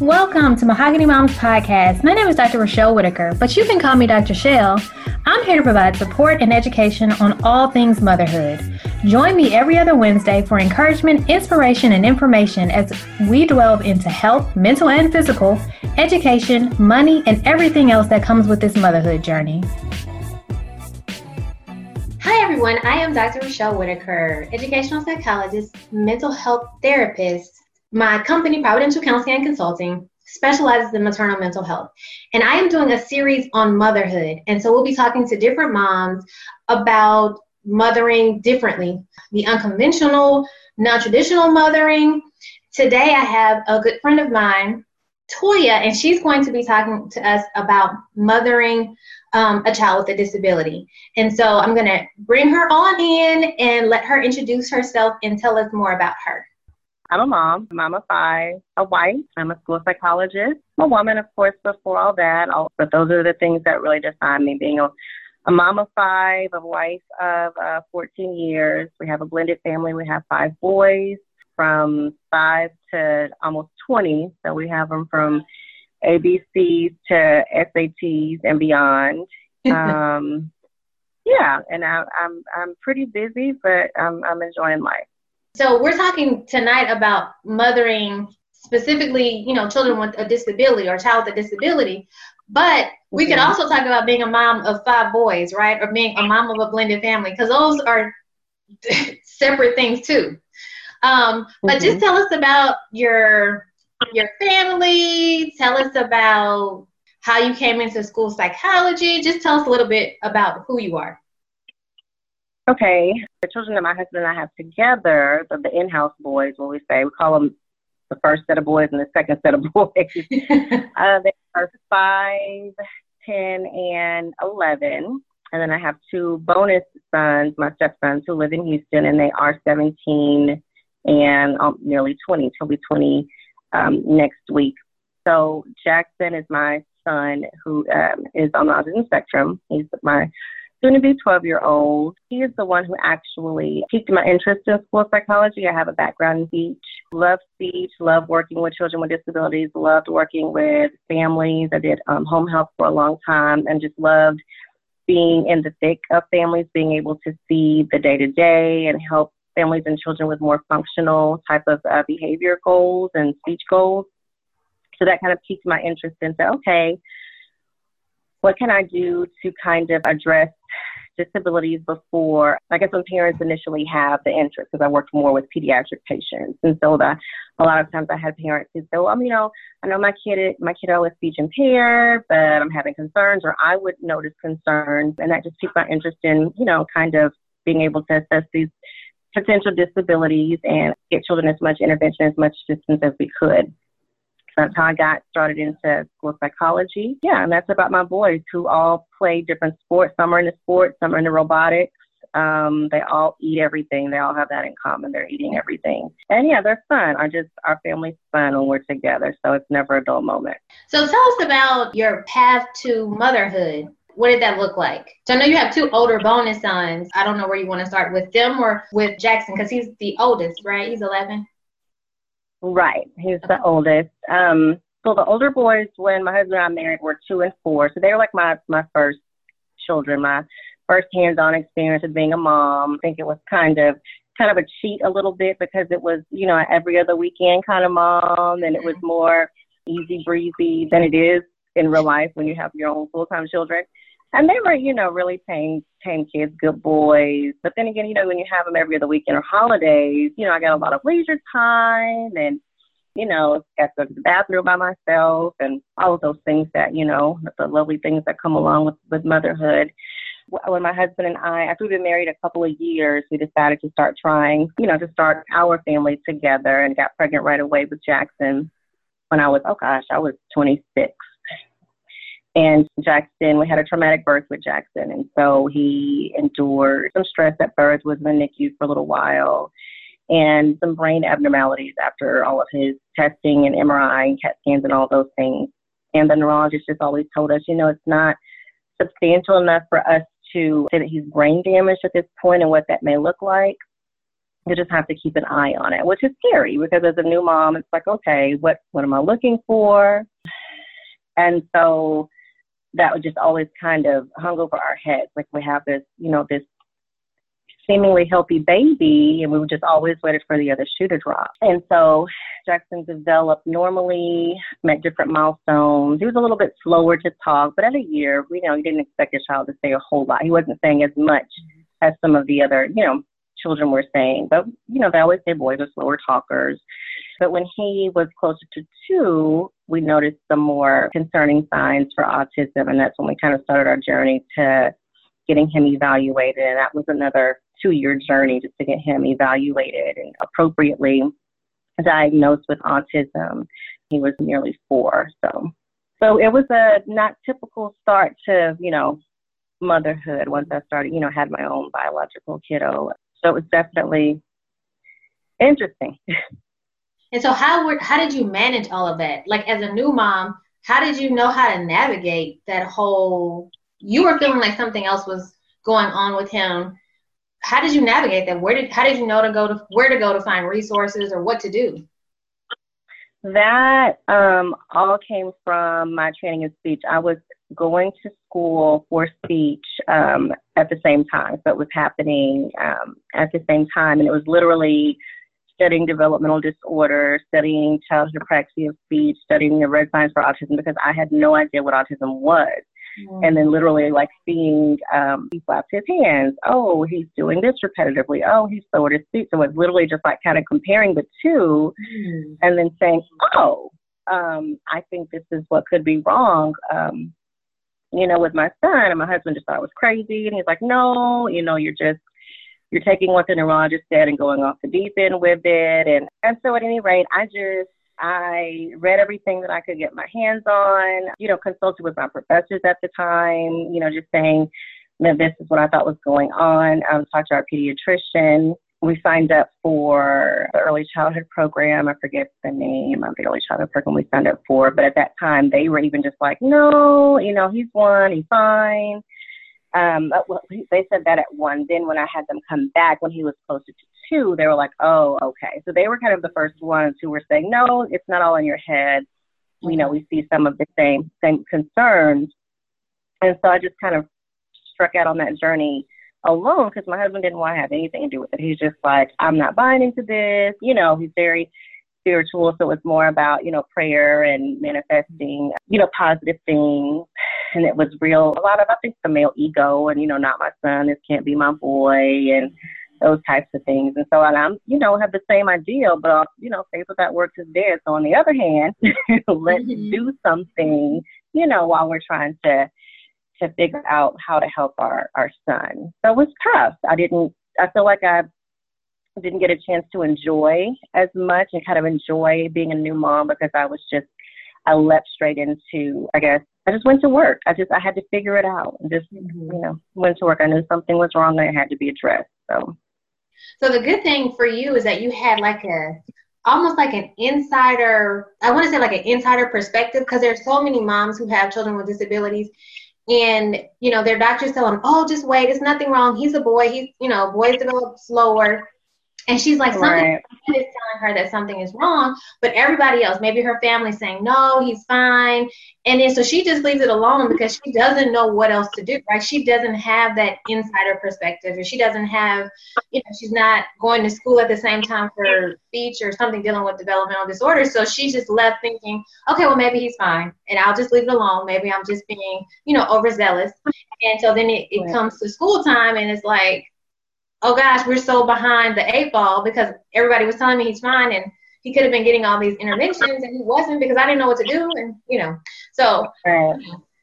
Welcome to Mahogany Moms Podcast. My name is Dr. Rochelle Whitaker, but you can call me Dr. Shell. I'm here to provide support and education on all things motherhood. Join me every other Wednesday for encouragement, inspiration, and information as we delve into health, mental and physical, education, money, and everything else that comes with this motherhood journey. Hi, everyone. I am Dr. Rochelle Whitaker, educational psychologist, mental health therapist my company, Providential Counseling and Consulting, specializes in maternal mental health. And I am doing a series on motherhood. And so we'll be talking to different moms about mothering differently, the unconventional, non traditional mothering. Today I have a good friend of mine, Toya, and she's going to be talking to us about mothering um, a child with a disability. And so I'm going to bring her on in and let her introduce herself and tell us more about her. I'm a mom, mom of five, a wife. I'm a school psychologist. I'm a woman, of course, before all that. But those are the things that really define me being a, a mom of five, a wife of uh, 14 years. We have a blended family. We have five boys from five to almost 20. So we have them from ABCs to SATs and beyond. Um, yeah, and I, I'm I'm pretty busy, but I'm I'm enjoying life. So we're talking tonight about mothering specifically, you know, children with a disability or a child with a disability. But we could also talk about being a mom of five boys, right? Or being a mom of a blended family, because those are separate things too. Um, but mm-hmm. just tell us about your your family. Tell us about how you came into school psychology. Just tell us a little bit about who you are. Okay, the children that my husband and I have together, the, the in-house boys, what we say, we call them the first set of boys and the second set of boys. uh, they are five, ten, and eleven. And then I have two bonus sons, my stepsons, who live in Houston, and they are 17 and um, nearly 20. He'll be 20 um, next week. So Jackson is my son who um, is on the autism spectrum. He's my soon to be 12 year old. He is the one who actually piqued my interest in school psychology. I have a background in speech, love speech, love working with children with disabilities, loved working with families. I did um, home health for a long time and just loved being in the thick of families, being able to see the day to day and help families and children with more functional type of uh, behavior goals and speech goals. So that kind of piqued my interest into okay, what can I do to kind of address disabilities before, I guess when parents initially have the interest, because I worked more with pediatric patients. And so the, a lot of times I had parents who say, well, you know, I know my kid, my kiddo is speech impaired, but I'm having concerns, or I would notice concerns. And that just piqued my interest in, you know, kind of being able to assess these potential disabilities and get children as much intervention, as much assistance as we could. That's how I got started into school psychology. Yeah, and that's about my boys who all play different sports. Some are into sports, some are into robotics. Um, they all eat everything. They all have that in common. They're eating everything. And yeah, they're fun. I just our family's fun when we're together, so it's never a dull moment. So tell us about your path to motherhood. What did that look like? So I know you have two older bonus sons. I don't know where you want to start with them or with Jackson because he's the oldest, right? He's 11. Right. He's the oldest. Um, so the older boys, when my husband and I married, were two and four. So they were like my my first children, my first hands-on experience of being a mom. I think it was kind of kind of a cheat a little bit because it was you know every other weekend kind of mom, and it was mm-hmm. more easy breezy than it is in real life when you have your own full-time children. And they were, you know, really tame, tame kids, good boys. But then again, you know, when you have them every other weekend or holidays, you know, I got a lot of leisure time and, you know, got to go to the bathroom by myself and all of those things that, you know, the lovely things that come along with, with motherhood. When my husband and I, after we've been married a couple of years, we decided to start trying, you know, to start our family together and got pregnant right away with Jackson when I was, oh gosh, I was 26 and Jackson, we had a traumatic birth with Jackson. And so he endured some stress at birth, was in the NICU for a little while, and some brain abnormalities after all of his testing and MRI and CAT scans and all those things. And the neurologist just always told us, you know, it's not substantial enough for us to say that he's brain damaged at this point and what that may look like. you just have to keep an eye on it, which is scary because as a new mom, it's like, okay, what what am I looking for? And so that would just always kind of hung over our heads. Like we have this, you know, this seemingly healthy baby, and we would just always waited for the other shoe to drop. And so Jackson developed normally, met different milestones. He was a little bit slower to talk, but at a year, you know, you didn't expect your child to say a whole lot. He wasn't saying as much mm-hmm. as some of the other, you know, children were saying. But, you know, they always say boys are slower talkers. But when he was closer to two, we noticed some more concerning signs for autism, and that's when we kind of started our journey to getting him evaluated. And that was another two year journey just to get him evaluated and appropriately diagnosed with autism. He was nearly four. So so it was a not typical start to, you know, motherhood once I started, you know, had my own biological kiddo. So it was definitely interesting. And so how were how did you manage all of that? Like as a new mom, how did you know how to navigate that whole you were feeling like something else was going on with him how did you navigate that? Where did how did you know to go to where to go to find resources or what to do? That um, all came from my training in speech. I was going to school for speech um, at the same time, so it was happening um, at the same time, and it was literally studying developmental disorders, studying childhood apraxia of speech, studying the red signs for autism because I had no idea what autism was. Mm. And then literally like seeing um, he flaps his hands. Oh, he's doing this repetitively. Oh, he's slower his speak. So it's literally just like kind of comparing the two mm. and then saying, oh, um, I think this is what could be wrong. Um, you know, with my son and my husband just thought I was crazy. And he's like, no, you know, you're just, you're taking what the neurologist said and going off the deep end with it. And, and so at any rate, I just, I read everything that I could get my hands on, you know, consulted with my professors at the time, you know, just saying that this is what I thought was going on. Um, talked to our pediatrician. We signed up for the early childhood program. I forget the name of the early childhood program we signed up for, but at that time they were even just like, no, you know, he's one, he's fine. Um, well, they said that at one. Then when I had them come back when he was closer to two, they were like, oh, okay. So they were kind of the first ones who were saying, no, it's not all in your head. You know, we see some of the same same concerns. And so I just kind of struck out on that journey alone because my husband didn't want to have anything to do with it. He's just like, I'm not buying into this. You know, he's very spiritual, so it's more about, you know, prayer and manifesting, you know, positive things. And it was real, a lot of, I think, the male ego and, you know, not my son, this can't be my boy. And, those types of things. And so and I'm, you know, have the same idea, but I'll, you know, faith without works is dead. So on the other hand, let's mm-hmm. do something, you know, while we're trying to to figure out how to help our our son. So it was tough. I didn't. I feel like I didn't get a chance to enjoy as much and kind of enjoy being a new mom because I was just I leapt straight into I guess I just went to work. I just I had to figure it out and just mm-hmm. you know went to work. I knew something was wrong and it had to be addressed. So so the good thing for you is that you had like a almost like an insider i want to say like an insider perspective because there's so many moms who have children with disabilities and you know their doctors tell them oh just wait it's nothing wrong he's a boy he's you know boys develop slower and she's like, something right. is telling her that something is wrong, but everybody else, maybe her family saying, no, he's fine. And then so she just leaves it alone because she doesn't know what else to do, right? She doesn't have that insider perspective, or she doesn't have, you know, she's not going to school at the same time for speech or something dealing with developmental disorders. So she's just left thinking, okay, well, maybe he's fine, and I'll just leave it alone. Maybe I'm just being, you know, overzealous. And so then it, it right. comes to school time, and it's like, oh gosh, we're so behind the eight ball because everybody was telling me he's fine and he could have been getting all these interventions and he wasn't because I didn't know what to do and you know. So right.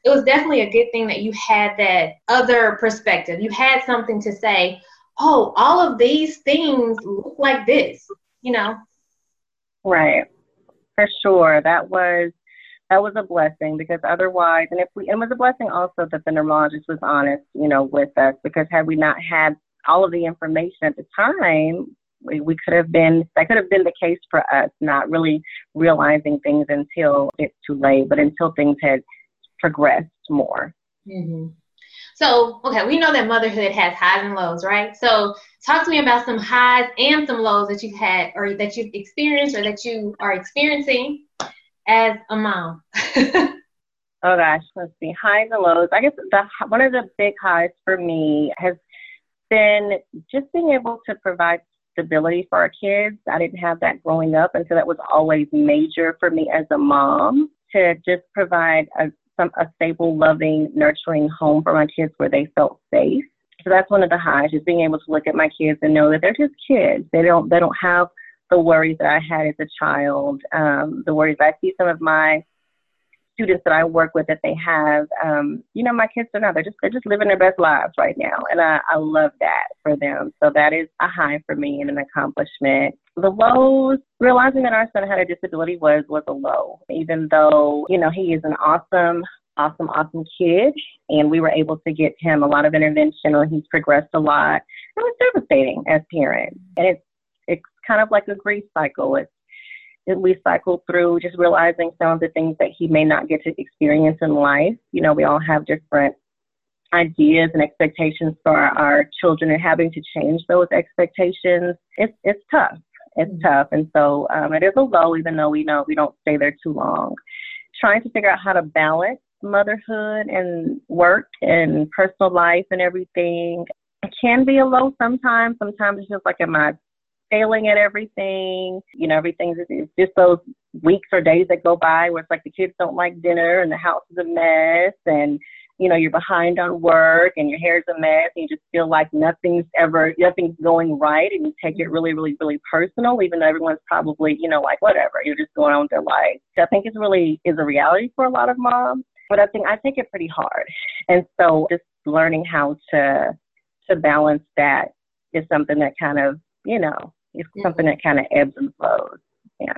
it was definitely a good thing that you had that other perspective. You had something to say, oh, all of these things look like this, you know. Right. For sure. That was that was a blessing because otherwise and if we it was a blessing also that the neurologist was honest, you know, with us because had we not had all of the information at the time, we, we could have been, that could have been the case for us, not really realizing things until it's too late, but until things had progressed more. Mm-hmm. So, okay, we know that motherhood has highs and lows, right? So, talk to me about some highs and some lows that you've had or that you've experienced or that you are experiencing as a mom. oh gosh, let's see. Highs and lows. I guess the one of the big highs for me has been just being able to provide stability for our kids. I didn't have that growing up, and so that was always major for me as a mom to just provide a some a stable, loving, nurturing home for my kids where they felt safe. So that's one of the highs, just being able to look at my kids and know that they're just kids. They don't they don't have the worries that I had as a child, um, the worries I see some of my students that I work with that they have. Um, you know, my kids are not. They're just they're just living their best lives right now, and I, I love that for them. So that is a high for me and an accomplishment. The lows, realizing that our son had a disability was was a low. Even though you know he is an awesome awesome, awesome kid, and we were able to get him a lot of intervention, and he's progressed a lot. It was devastating as parents, and it's it's kind of like a grief cycle. It's we cycle through just realizing some of the things that he may not get to experience in life. You know, we all have different ideas and expectations for our, our children and having to change those expectations. It's, it's tough. It's mm-hmm. tough. And so um, it is a low, even though we know we don't stay there too long. Trying to figure out how to balance motherhood and work and personal life and everything. It can be a low sometimes. Sometimes it's just like, am I failing at everything. You know, everything's it's just those weeks or days that go by where it's like the kids don't like dinner and the house is a mess and you know you're behind on work and your hair's a mess and you just feel like nothing's ever nothing's going right and you take it really really really personal even though everyone's probably you know like whatever you're just going on with their life so i think it's really is a reality for a lot of moms but i think i take it pretty hard and so just learning how to to balance that is something that kind of you know it's mm-hmm. something that kind of ebbs and flows. Yeah.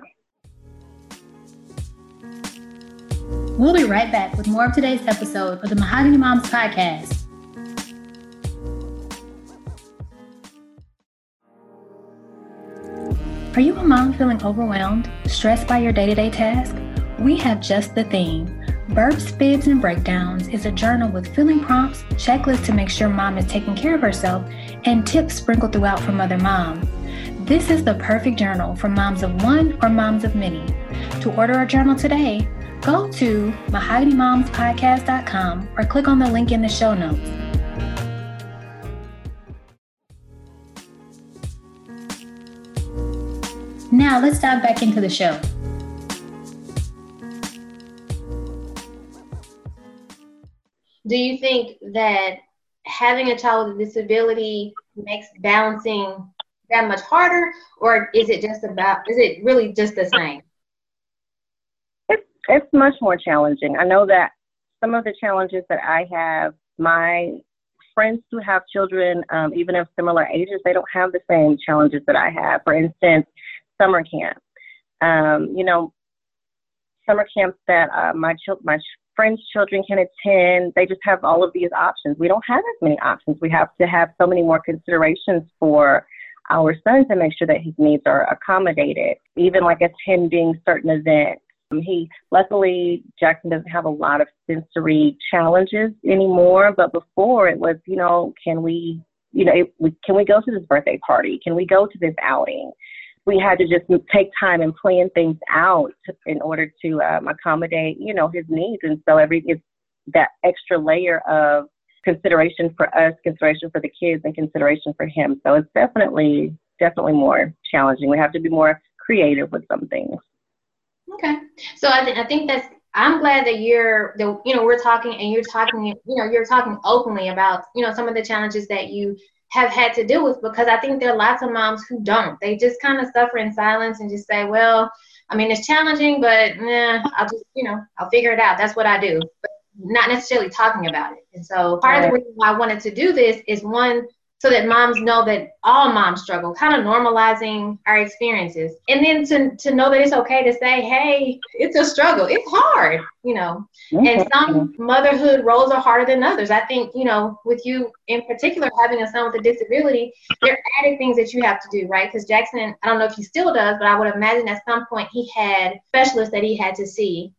We'll be right back with more of today's episode of the Mahogany Moms podcast. Are you a mom feeling overwhelmed, stressed by your day to day task? We have just the thing. Burps, Fibs, and Breakdowns is a journal with filling prompts, checklists to make sure mom is taking care of herself, and tips sprinkled throughout from other moms. This is the perfect journal for moms of one or moms of many. To order a journal today, go to mahoganymomspodcast.com or click on the link in the show notes. Now let's dive back into the show. Do you think that having a child with a disability makes balancing that much harder, or is it just about? Is it really just the same? It's much more challenging. I know that some of the challenges that I have, my friends who have children, um, even of similar ages, they don't have the same challenges that I have. For instance, summer camp. Um, you know, summer camps that uh, my ch- my friends' children can attend. They just have all of these options. We don't have as many options. We have to have so many more considerations for our son to make sure that his needs are accommodated, even like attending certain events. Um, he luckily Jackson doesn't have a lot of sensory challenges anymore, but before it was, you know, can we, you know, it, we, can we go to this birthday party? Can we go to this outing? We had to just take time and plan things out in order to um, accommodate, you know, his needs. And so every it's that extra layer of consideration for us, consideration for the kids, and consideration for him. So it's definitely, definitely more challenging. We have to be more creative with some things. Okay. So I, th- I think that's, I'm glad that you're, that, you know, we're talking and you're talking, you know, you're talking openly about, you know, some of the challenges that you have had to deal with because I think there are lots of moms who don't. They just kind of suffer in silence and just say, well, I mean, it's challenging, but eh, I'll just, you know, I'll figure it out. That's what I do. Not necessarily talking about it. And so part right. of the reason why I wanted to do this is one, so that moms know that all moms struggle, kind of normalizing our experiences. And then to, to know that it's okay to say, hey, it's a struggle. It's hard, you know. Mm-hmm. And some motherhood roles are harder than others. I think, you know, with you in particular having a son with a disability, there are added things that you have to do, right? Because Jackson, I don't know if he still does, but I would imagine at some point he had specialists that he had to see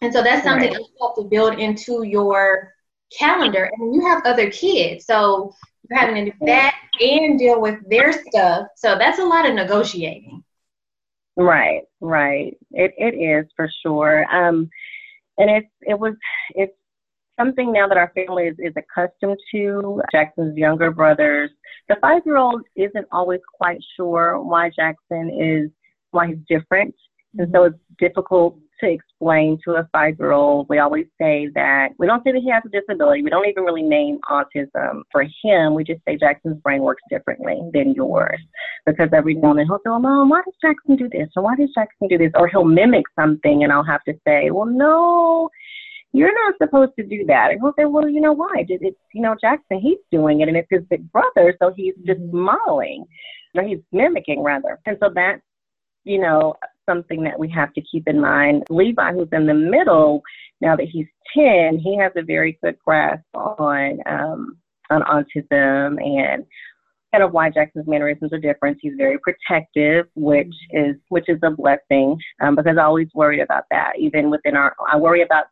and so that's something right. you have to build into your calendar. And you have other kids. So you're having to do that and deal with their stuff. So that's a lot of negotiating. Right, right. It it is for sure. Um, and it's it was it's something now that our family is, is accustomed to. Jackson's younger brothers, the five year old isn't always quite sure why Jackson is why he's different, and so it's difficult to explain to a five year old. We always say that we don't say that he has a disability. We don't even really name autism for him. We just say Jackson's brain works differently than yours. Because every now and then he'll say, well, Mom, why does Jackson do this? Or why does Jackson do this? Or he'll mimic something and I'll have to say, well, no, you're not supposed to do that. And he'll say, well, you know why? It's, you know, Jackson, he's doing it and it's his big brother. So he's just mm-hmm. modeling or he's mimicking rather. And so that's, you know, something that we have to keep in mind. Levi, who's in the middle, now that he's 10, he has a very good grasp on um, on autism and kind of why Jackson's mannerisms are different. He's very protective, which is which is a blessing um, because I always worry about that. Even within our, I worry about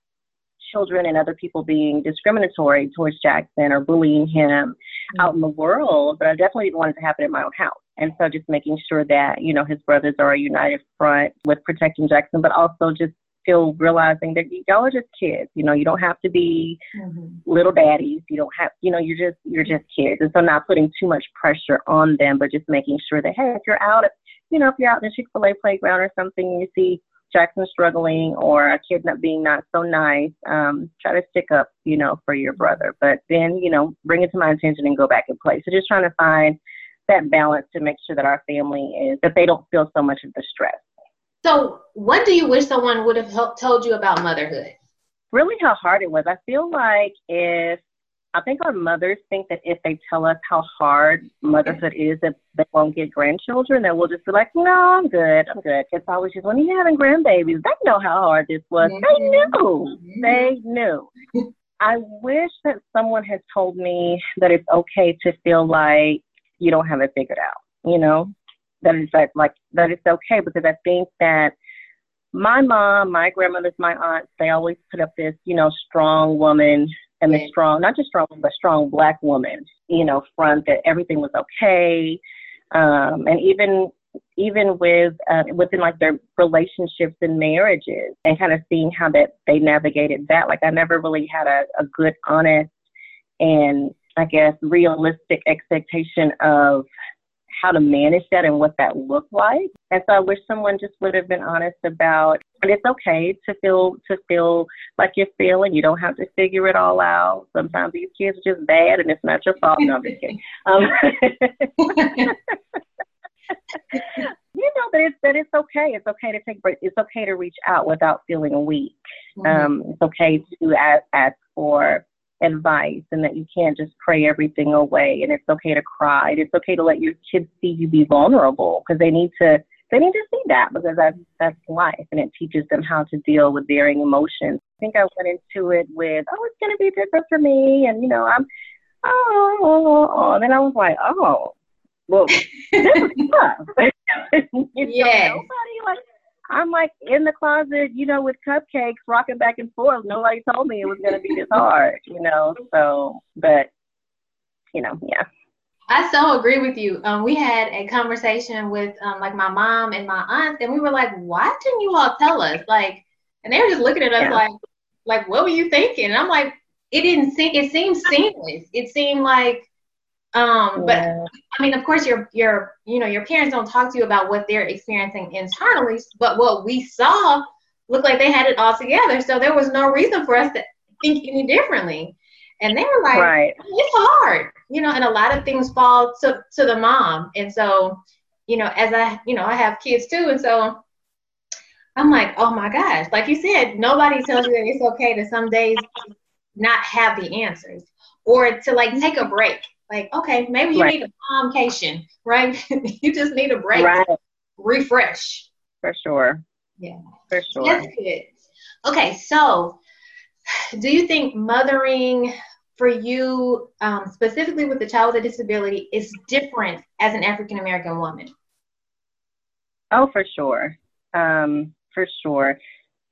children and other people being discriminatory towards Jackson or bullying him mm-hmm. out in the world, but I definitely didn't want it to happen in my own house. And so just making sure that, you know, his brothers are a united front with protecting Jackson, but also just still realizing that y'all are just kids. You know, you don't have to be mm-hmm. little daddies. You don't have, you know, you're just you're just kids. And so not putting too much pressure on them, but just making sure that hey, if you're out, you know, if you're out in the Chick Fil A playground or something, and you see Jackson struggling or a kid not being not so nice, um, try to stick up, you know, for your brother. But then, you know, bring it to my attention and go back and play. So just trying to find that balance to make sure that our family is that they don't feel so much of the stress. So, what do you wish someone would have helped, told you about motherhood? Really, how hard it was. I feel like if I think our mothers think that if they tell us how hard motherhood is, that they won't get grandchildren, that we'll just be like, no, I'm good, I'm good. It's always just when you're having grandbabies, they know how hard this was. Mm-hmm. They knew, mm-hmm. they knew. I wish that someone had told me that it's okay to feel like you don't have it figured out, you know, that it's like, like that it's okay because I think that my mom, my grandmothers, my aunts, they always put up this, you know, strong woman and the strong, not just strong, but strong black woman, you know, front that everything was okay. Um, and even even with uh, within like their relationships and marriages and kind of seeing how that they navigated that like i never really had a, a good honest and i guess realistic expectation of how to manage that and what that looked like. And so I wish someone just would have been honest about and it's okay to feel to feel like you're feeling. You don't have to figure it all out. Sometimes these kids are just bad and it's not your fault. No, I'm just kidding. Um, you know that it's that it's okay. It's okay to take breaks. It's okay to reach out without feeling weak. Mm-hmm. Um, it's okay to ask, ask for advice and that you can't just pray everything away and it's okay to cry and it's okay to let your kids see you be vulnerable because they need to they need to see that because that's that's life and it teaches them how to deal with varying emotions. I think I went into it with, oh, it's gonna be different for me and you know, I'm oh, oh, oh. and then I was like, oh, well, this is tough. you yeah. Know, nobody like I'm like in the closet, you know, with cupcakes, rocking back and forth. Nobody told me it was going to be this hard, you know. So, but you know, yeah. I so agree with you. Um, we had a conversation with um, like my mom and my aunt, and we were like, "Why didn't you all tell us?" Like, and they were just looking at us yeah. like, "Like, what were you thinking?" And I'm like, "It didn't seem. It seemed seamless. It seemed like um, but I mean, of course, your your you know your parents don't talk to you about what they're experiencing internally, but what we saw looked like they had it all together. So there was no reason for us to think any differently. And they were like, right. it's hard, you know, and a lot of things fall to to the mom. And so, you know, as I you know I have kids too, and so I'm like, oh my gosh, like you said, nobody tells you that it's okay to some days not have the answers or to like take a break like, okay, maybe you right. need a calmcation, right? you just need a break, right. refresh. For sure. Yeah. For sure. That's good. Okay, so do you think mothering for you, um, specifically with the child with a disability, is different as an African American woman? Oh, for sure. Um, for sure.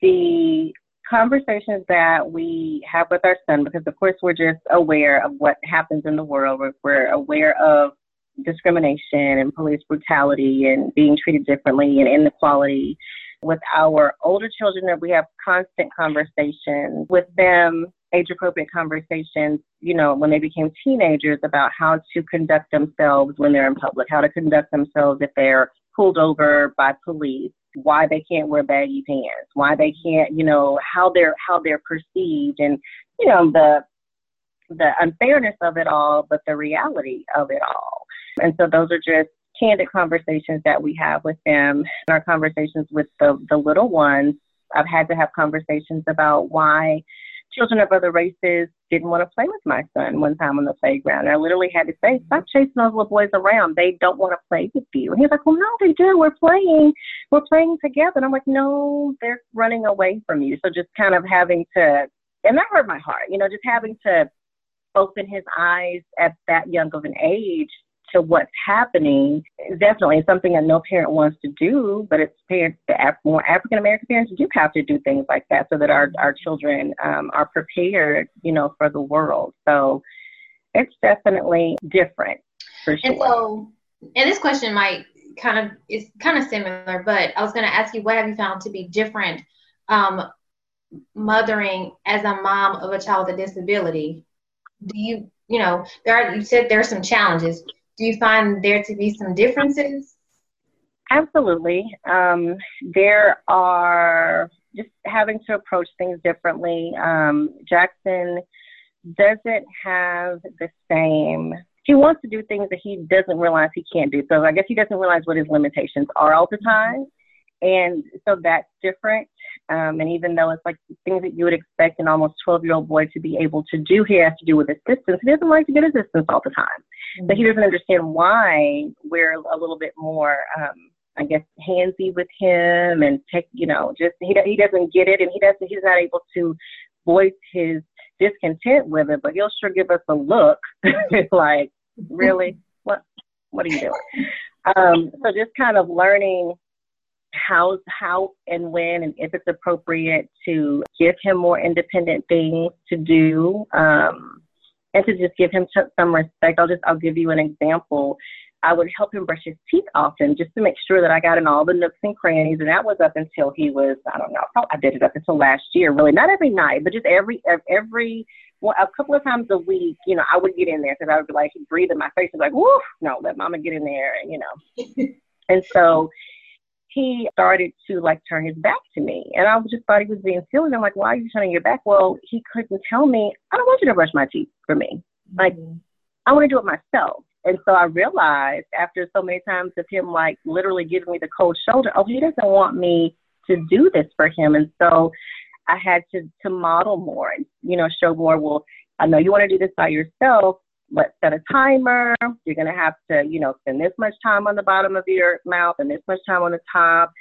The conversations that we have with our son, because of course we're just aware of what happens in the world. We're, we're aware of discrimination and police brutality and being treated differently and inequality. With our older children, we have constant conversations with them, age appropriate conversations, you know, when they became teenagers about how to conduct themselves when they're in public, how to conduct themselves if they're pulled over by police, why they can't wear baggy pants, why they can't, you know, how they're how they're perceived and, you know, the the unfairness of it all, but the reality of it all. And so those are just candid conversations that we have with them. In our conversations with the, the little ones, I've had to have conversations about why children of other races didn't want to play with my son one time on the playground. And I literally had to say, stop chasing those little boys around. They don't want to play with you. And he's like, well, no, they do. We're playing. We're playing together. And I'm like, no, they're running away from you. So just kind of having to, and that hurt my heart, you know, just having to open his eyes at that young of an age to what's happening is definitely something that no parent wants to do, but it's parents, the Af- more African American parents do have to do things like that so that our, our children um, are prepared, you know, for the world. So it's definitely different for sure. And so, and this question might kind of is kind of similar, but I was going to ask you, what have you found to be different um, mothering as a mom of a child with a disability? Do you, you know, there are, you said there are some challenges do you find there to be some differences? Absolutely. Um, there are just having to approach things differently. Um, Jackson doesn't have the same. He wants to do things that he doesn't realize he can't do. So I guess he doesn't realize what his limitations are all the time. And so that's different. Um, and even though it's like things that you would expect an almost 12 year old boy to be able to do, he has to do with assistance. He doesn't like to get assistance all the time. Mm-hmm. So he doesn't understand why we're a little bit more, um, I guess, handsy with him and take, you know, just he, he doesn't get it and he doesn't, he's not able to voice his discontent with it, but he'll sure give us a look like, really? What, what are you doing? Um, so just kind of learning how how and when and if it's appropriate to give him more independent things to do um, and to just give him some respect i'll just i'll give you an example i would help him brush his teeth often just to make sure that i got in all the nooks and crannies and that was up until he was i don't know i did it up until last year really not every night but just every every well, a couple of times a week, you know, I would get in there because I would be like, he'd breathe in my face and like, woof, no, let mama get in there, and you know. and so he started to like turn his back to me. And I just thought he was being silly. And I'm like, why are you turning your back? Well, he couldn't tell me, I don't want you to brush my teeth for me. Like, mm-hmm. I want to do it myself. And so I realized after so many times of him like literally giving me the cold shoulder, oh, he doesn't want me to do this for him. And so I had to, to model more and, you know, show more, well, I know you want to do this by yourself, let's set a timer. You're to have to, you know, spend this much time on the bottom of your mouth and this much time on the top.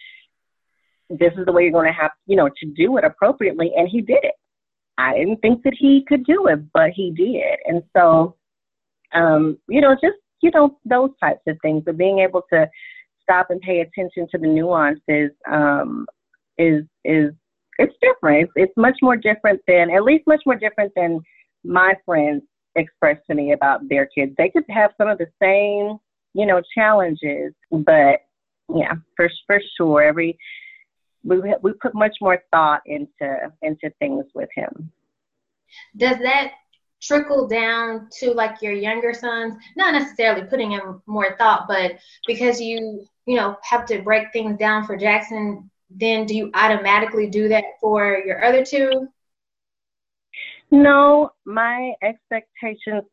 This is the way you're to have, you know, to do it appropriately. And he did it. I didn't think that he could do it, but he did. And so, um, you know, just, you know, those types of things, but being able to stop and pay attention to the nuances um, is, is, it's different. It's, it's much more different than, at least much more different than my friends expressed to me about their kids. They could have some of the same, you know, challenges, but yeah, for for sure, every we we put much more thought into into things with him. Does that trickle down to like your younger sons? Not necessarily putting in more thought, but because you you know have to break things down for Jackson, then do you automatically do that for your other two? No, my expectations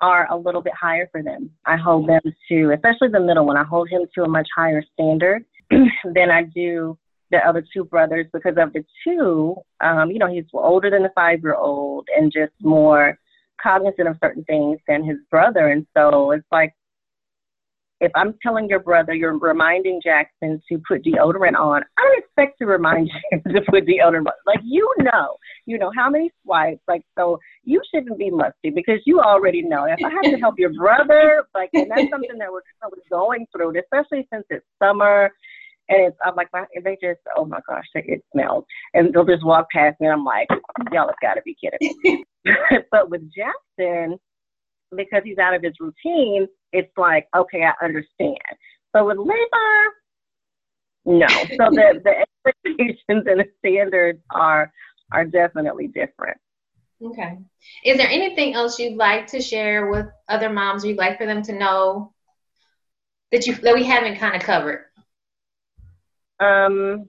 are a little bit higher for them. I hold them to, especially the middle one, I hold him to a much higher standard than I do the other two brothers because of the two, um, you know, he's older than the five year old and just more cognizant of certain things than his brother. And so it's like if I'm telling your brother, you're reminding Jackson to put deodorant on, I don't expect to remind him to put deodorant on. Like, you know, you know how many swipes. Like, so you shouldn't be musty because you already know. If I have to help your brother, like, and that's something that we're, we're going through, especially since it's summer and it's I'm like, my, they just, oh my gosh, it smells, and they'll just walk past me, and I'm like, y'all have got to be kidding me. but with Jackson, because he's out of his routine, it's like, okay, I understand. So with Levi, no. So the the expectations and the standards are are definitely different. Okay. Is there anything else you'd like to share with other moms or you'd like for them to know that you that we haven't kind of covered? Um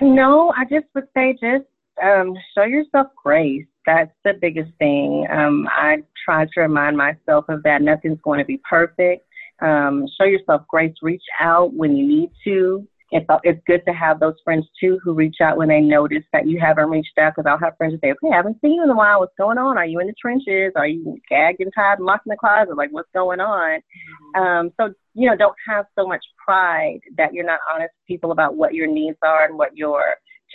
no, I just would say just um, show yourself grace. That's the biggest thing. Um, I try to remind myself of that. Nothing's going to be perfect. Um, show yourself grace. Reach out when you need to it's, it's good to have those friends too who reach out when they notice that you haven't reached out because I'll have friends who say, okay, I haven't seen you in a while. What's going on? Are you in the trenches? Are you gagged and tied and locked in the closet? Like, what's going on? Mm-hmm. Um, so, you know, don't have so much pride that you're not honest with people about what your needs are and what your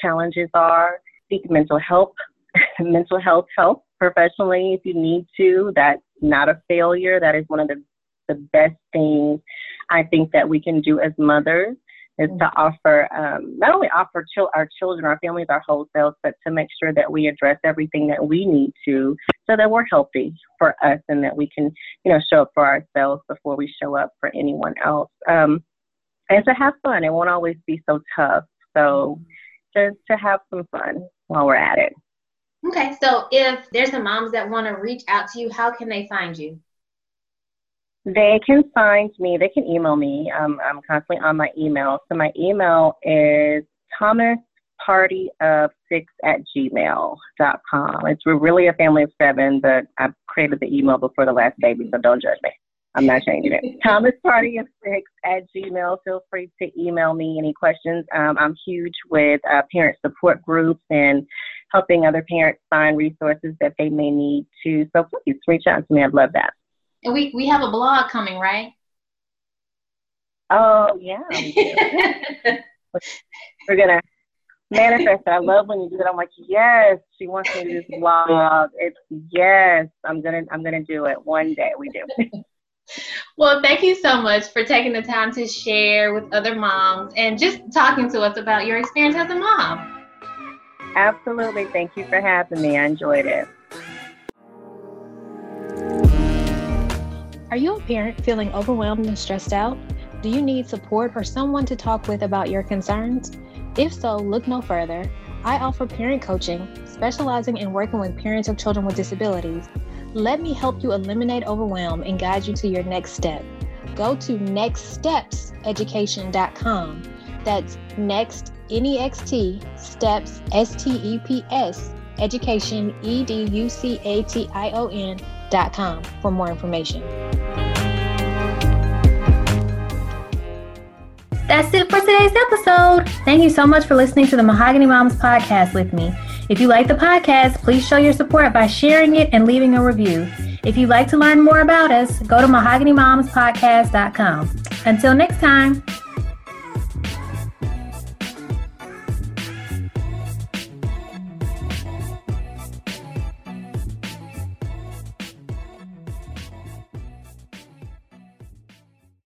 challenges are. Seek mental health, mental health help professionally if you need to. That's not a failure. That is one of the, the best things I think that we can do as mothers is to offer um, not only offer chil- our children, our families, our whole selves, but to make sure that we address everything that we need to, so that we're healthy for us and that we can, you know, show up for ourselves before we show up for anyone else. Um, and to have fun. It won't always be so tough. So just to have some fun while we're at it. Okay, so if there's some moms that want to reach out to you, how can they find you? They can find me, they can email me. Um, I'm constantly on my email. So my email is Thomas party of six at gmail.com. It's really a family of seven, but I created the email before the last baby, so don't judge me. I'm not changing it. Thomas Party of Six at Gmail. Feel free to email me any questions. Um, I'm huge with uh, parent support groups and helping other parents find resources that they may need to. So please reach out to me. I'd love that. And we, we have a blog coming, right? Oh, yeah. We're going to manifest it. I love when you do that. I'm like, yes, she wants me to do this blog. It's yes, I'm gonna I'm gonna do it one day. We do. well, thank you so much for taking the time to share with other moms and just talking to us about your experience as a mom. Absolutely. Thank you for having me. I enjoyed it. Are you a parent feeling overwhelmed and stressed out? Do you need support or someone to talk with about your concerns? If so, look no further. I offer parent coaching, specializing in working with parents of children with disabilities. Let me help you eliminate overwhelm and guide you to your next step. Go to nextstepseducation.com. That's next, N E X T, steps, S T E P S, education, E D U C A T I O N dot com for more information. That's it for today's episode. Thank you so much for listening to the Mahogany Moms podcast with me. If you like the podcast, please show your support by sharing it and leaving a review. If you'd like to learn more about us, go to mahoganymomspodcast.com. Until next time.